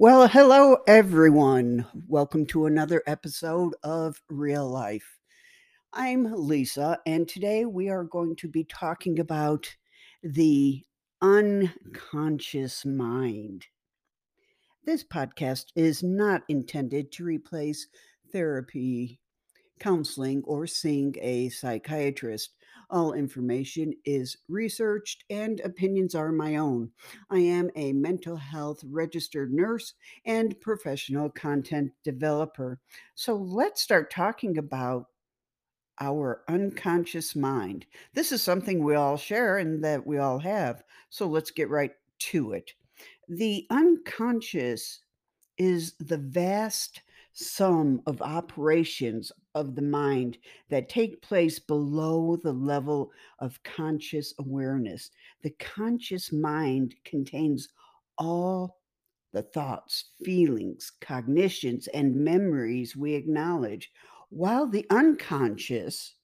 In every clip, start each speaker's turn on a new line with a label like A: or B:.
A: Well, hello, everyone. Welcome to another episode of Real Life. I'm Lisa, and today we are going to be talking about the unconscious mind. This podcast is not intended to replace therapy, counseling, or seeing a psychiatrist. All information is researched and opinions are my own. I am a mental health registered nurse and professional content developer. So let's start talking about our unconscious mind. This is something we all share and that we all have. So let's get right to it. The unconscious is the vast sum of operations of the mind that take place below the level of conscious awareness. The conscious mind contains all the thoughts, feelings, cognitions, and memories we acknowledge, while the unconscious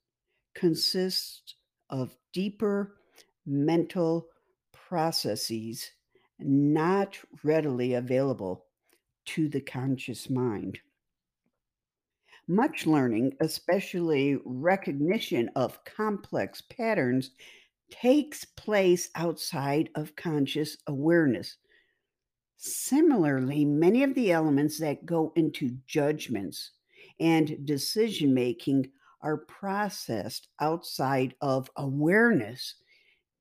A: consists of deeper mental processes not readily available to the conscious mind. Much learning, especially recognition of complex patterns, takes place outside of conscious awareness. Similarly, many of the elements that go into judgments and decision making are processed outside of awareness.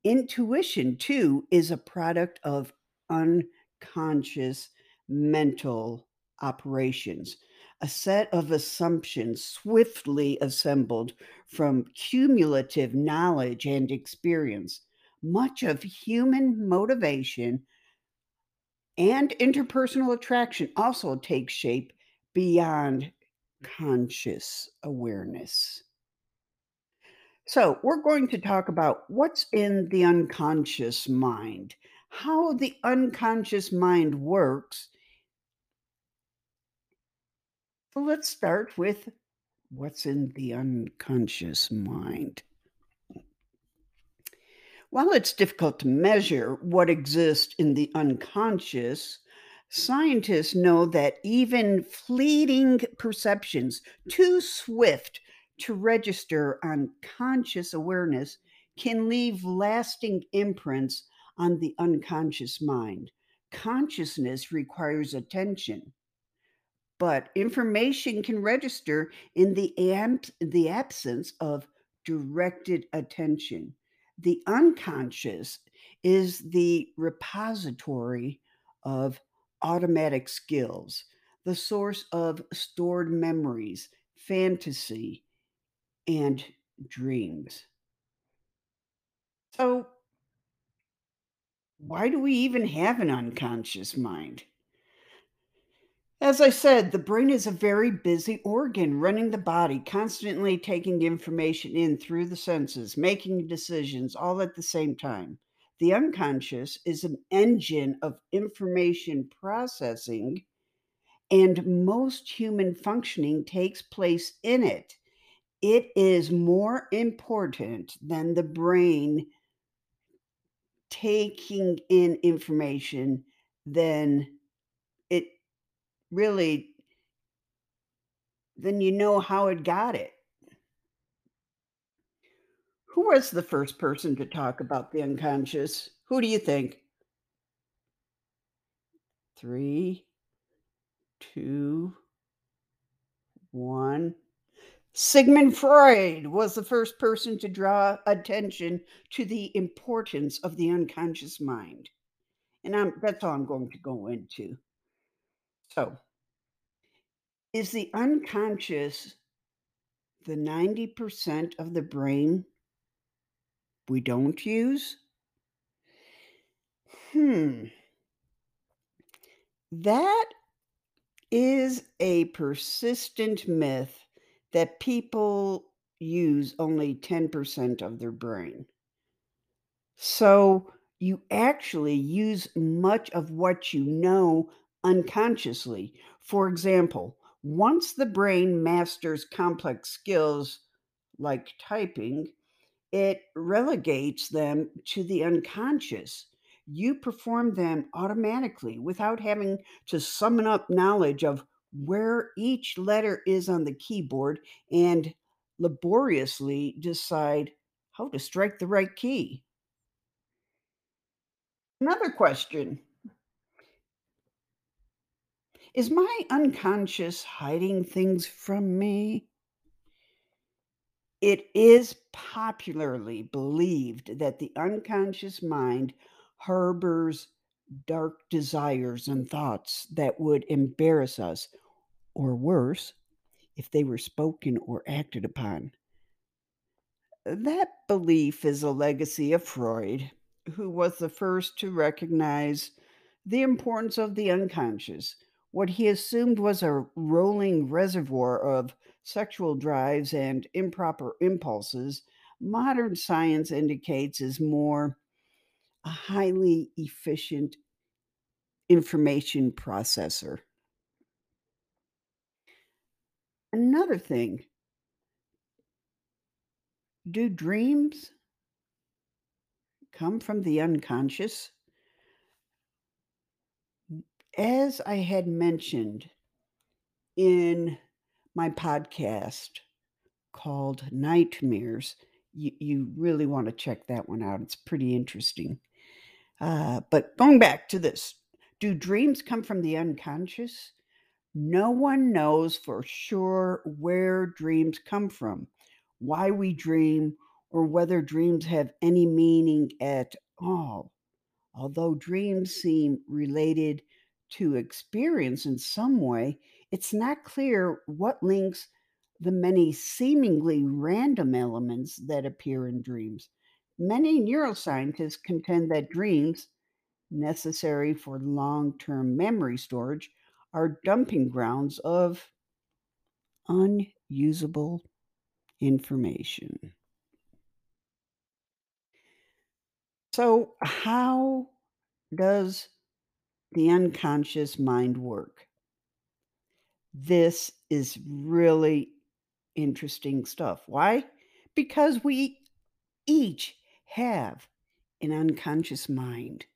A: Intuition, too, is a product of unconscious mental operations, a set of assumptions swiftly assembled from cumulative knowledge and experience. Much of human motivation and interpersonal attraction also takes shape beyond conscious awareness. So, we're going to talk about what's in the unconscious mind, how the unconscious mind works. Let's start with what's in the unconscious mind. While it's difficult to measure what exists in the unconscious, scientists know that even fleeting perceptions, too swift to register on conscious awareness, can leave lasting imprints on the unconscious mind. Consciousness requires attention, but information can register in the, amp- the absence of directed attention. The unconscious is the repository of automatic skills, the source of stored memories, fantasy, and dreams. So, why do we even have an unconscious mind? As I said, the brain is a very busy organ running the body, constantly taking information in through the senses, making decisions all at the same time. The unconscious is an engine of information processing, and most human functioning takes place in it. It is more important than the brain taking in information than really then you know how it got it. Who was the first person to talk about the unconscious? Who do you think? Three, two, one. Sigmund Freud was the first person to draw attention to the importance of the unconscious mind. And I'm, that's all I'm going to go into. So, is the unconscious the 90% of the brain we don't use? Hmm. That is a persistent myth that people use only 10% of their brain. So you actually use much of what you know unconsciously. For example, once the brain masters complex skills like typing, it relegates them to the unconscious. You perform them automatically without having to summon up knowledge of where each letter is on the keyboard and laboriously decide how to strike the right key. Another question Is my unconscious hiding things from me? It is popularly believed that the unconscious mind harbors dark desires and thoughts that would embarrass us, or worse, if they were spoken or acted upon. That belief is a legacy of Freud, who was the first to recognize the importance of the unconscious. What he assumed was a rolling reservoir of sexual drives and improper impulses, modern science indicates is more a highly efficient information processor. Another thing, do dreams come from the unconscious? As I had mentioned in my podcast called Nightmares, you, you really want to check that one out. It's pretty interesting. Uh, but going back to this, do dreams come from the unconscious? No one knows for sure where dreams come from, why we dream, or whether dreams have any meaning at all. Although dreams seem related to experience in some way, it's not clear what links the many seemingly random elements that appear in dreams. Many neuroscientists contend that dreams, necessary for long term memory storage, are dumping grounds of unusable information. So, how does the unconscious mind work? This is really interesting stuff. Why? Because we each have an unconscious mind.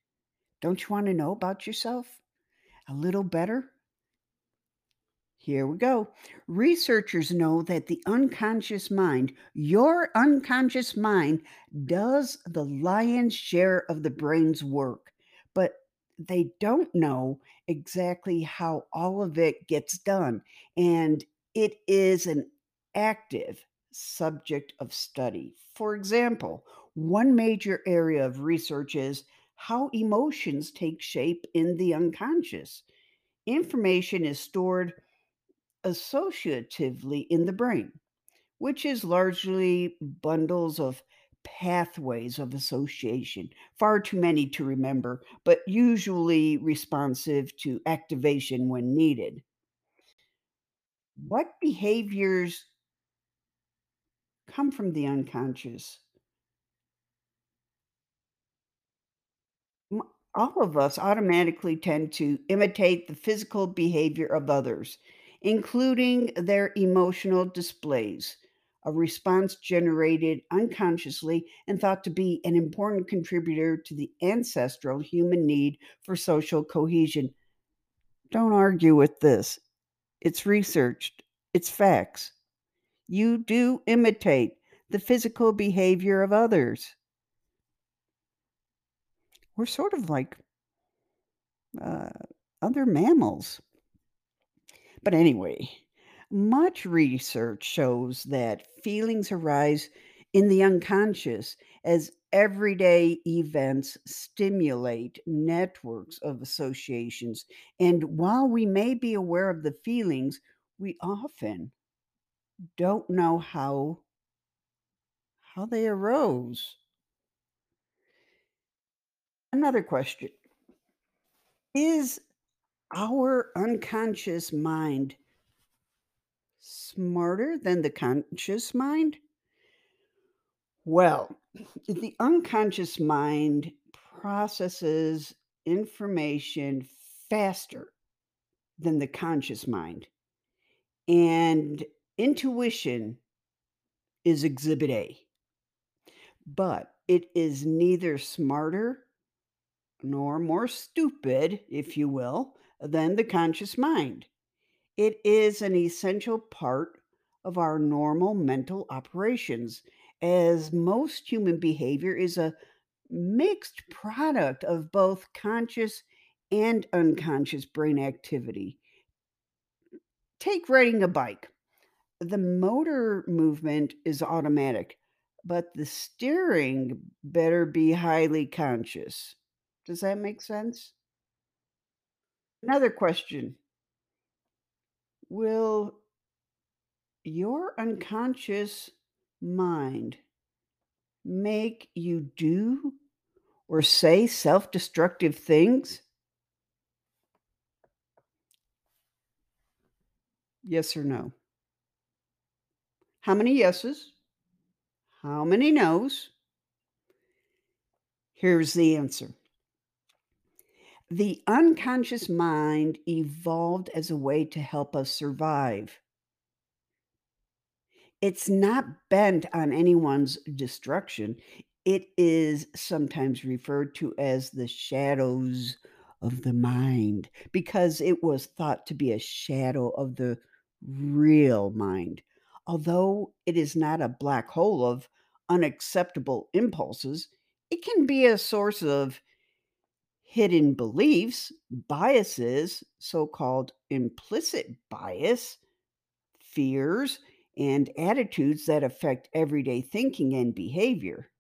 A: Don't you want to know about yourself a little better? Here we go. Researchers know that the unconscious mind, your unconscious mind, does the lion's share of the brain's work, they don't know exactly how all of it gets done. And it is an active subject of study. For example, one major area of research is how emotions take shape in the unconscious. Information is stored associatively in the brain, which is largely bundles of pathways of association, far too many to remember, but usually responsive to activation when needed. What behaviors come from the unconscious? All of us automatically tend to imitate the physical behavior of others, including their emotional displays, a response generated unconsciously and thought to be an important contributor to the ancestral human need for social cohesion. Don't argue with this. It's researched, it's facts. You do imitate the physical behavior of others. We're sort of like uh, other mammals. But anyway, much research shows that feelings arise in the unconscious as everyday events stimulate networks of associations. And while we may be aware of the feelings, we often don't know how how they arose. Another question Is our unconscious mind smarter than the conscious mind? Well, the unconscious mind processes information faster than the conscious mind, and intuition is exhibit A, but it is neither smarter nor more stupid, if you will, than the conscious mind. It is an essential part of our normal mental operations, as most human behavior is a mixed product of both conscious and unconscious brain activity. Take riding a bike. The motor movement is automatic, but the steering better be highly conscious. Does that make sense? Another question Will your unconscious mind make you do or say self destructive things? Yes or no? How many yeses? How many no's? Here's the answer The unconscious mind evolved as a way to help us survive. It's not bent on anyone's destruction. It is sometimes referred to as the shadows of the mind because it was thought to be a shadow of the real mind. Although it is not a black hole of unacceptable impulses, it can be a source of hidden beliefs, biases, so called implicit bias, fears, and attitudes that affect everyday thinking and behavior.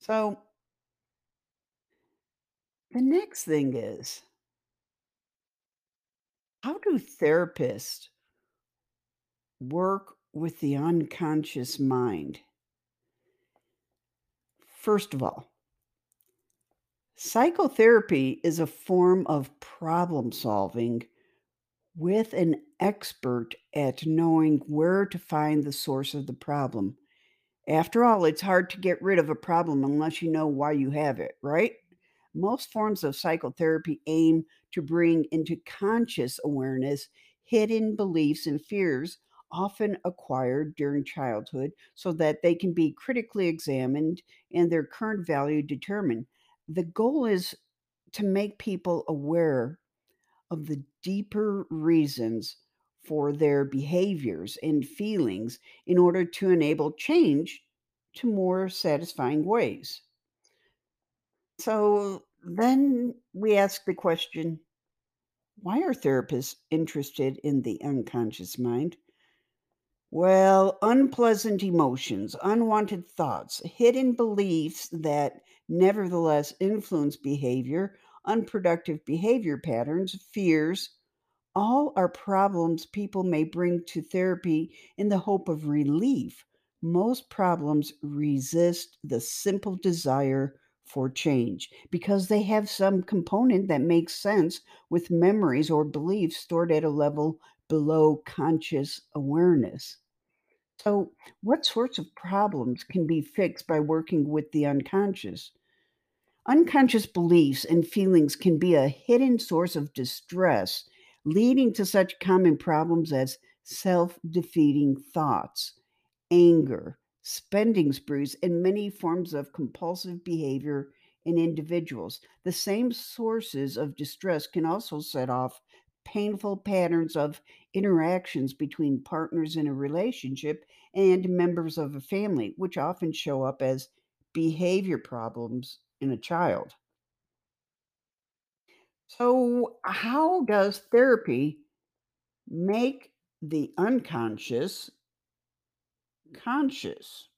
A: So, the next thing is how do therapists work with the unconscious mind? First of all, psychotherapy is a form of problem solving with an expert at knowing where to find the source of the problem. After all, it's hard to get rid of a problem unless you know why you have it, right? Most forms of psychotherapy aim to bring into conscious awareness hidden beliefs and fears, often acquired during childhood, so that they can be critically examined and their current value determined. The goal is to make people aware of the deeper reasons for their behaviors and feelings in order to enable change to more satisfying ways. So then we ask the question why are therapists interested in the unconscious mind? Well, unpleasant emotions, unwanted thoughts, hidden beliefs that nevertheless influence behavior, unproductive behavior patterns, fears, all are problems people may bring to therapy in the hope of relief. Most problems resist the simple desire for change because they have some component that makes sense with memories or beliefs stored at a level below conscious awareness. So, what sorts of problems can be fixed by working with the unconscious? Unconscious beliefs and feelings can be a hidden source of distress, leading to such common problems as self defeating thoughts, anger, spending sprees, and many forms of compulsive behavior in individuals. The same sources of distress can also set off painful patterns of interactions between partners in a relationship and members of a family, which often show up as behavior problems in a child. So, how does therapy make the unconscious conscious?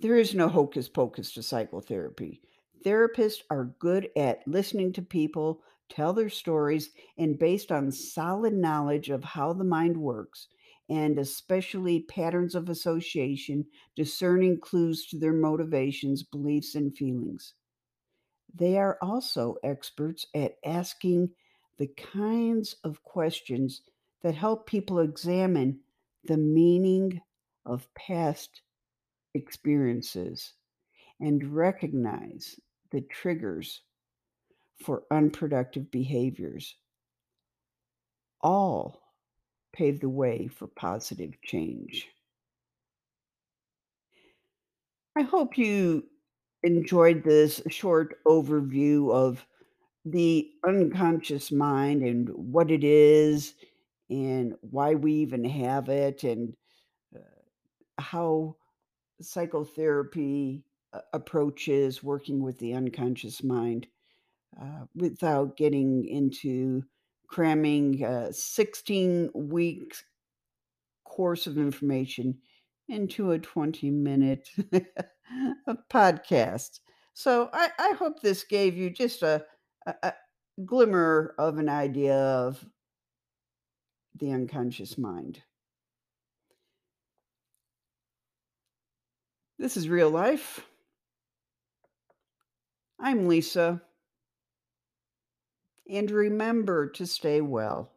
A: There is no hocus pocus to psychotherapy. Therapists are good at listening to people tell their stories and based on solid knowledge of how the mind works and especially patterns of association, discerning clues to their motivations, beliefs, and feelings. They are also experts at asking the kinds of questions that help people examine the meaning of past experiences and recognize the triggers for unproductive behaviors. All pave the way for positive change. I hope you enjoyed this short overview of the unconscious mind and what it is and why we even have it and uh, how psychotherapy uh, approaches working with the unconscious mind uh, without getting into cramming a 16 weeks course of information into a 20 minute podcast. So I, I hope this gave you just a, a, a glimmer of an idea of the unconscious mind. This is real life. I'm Lisa. And remember to stay well.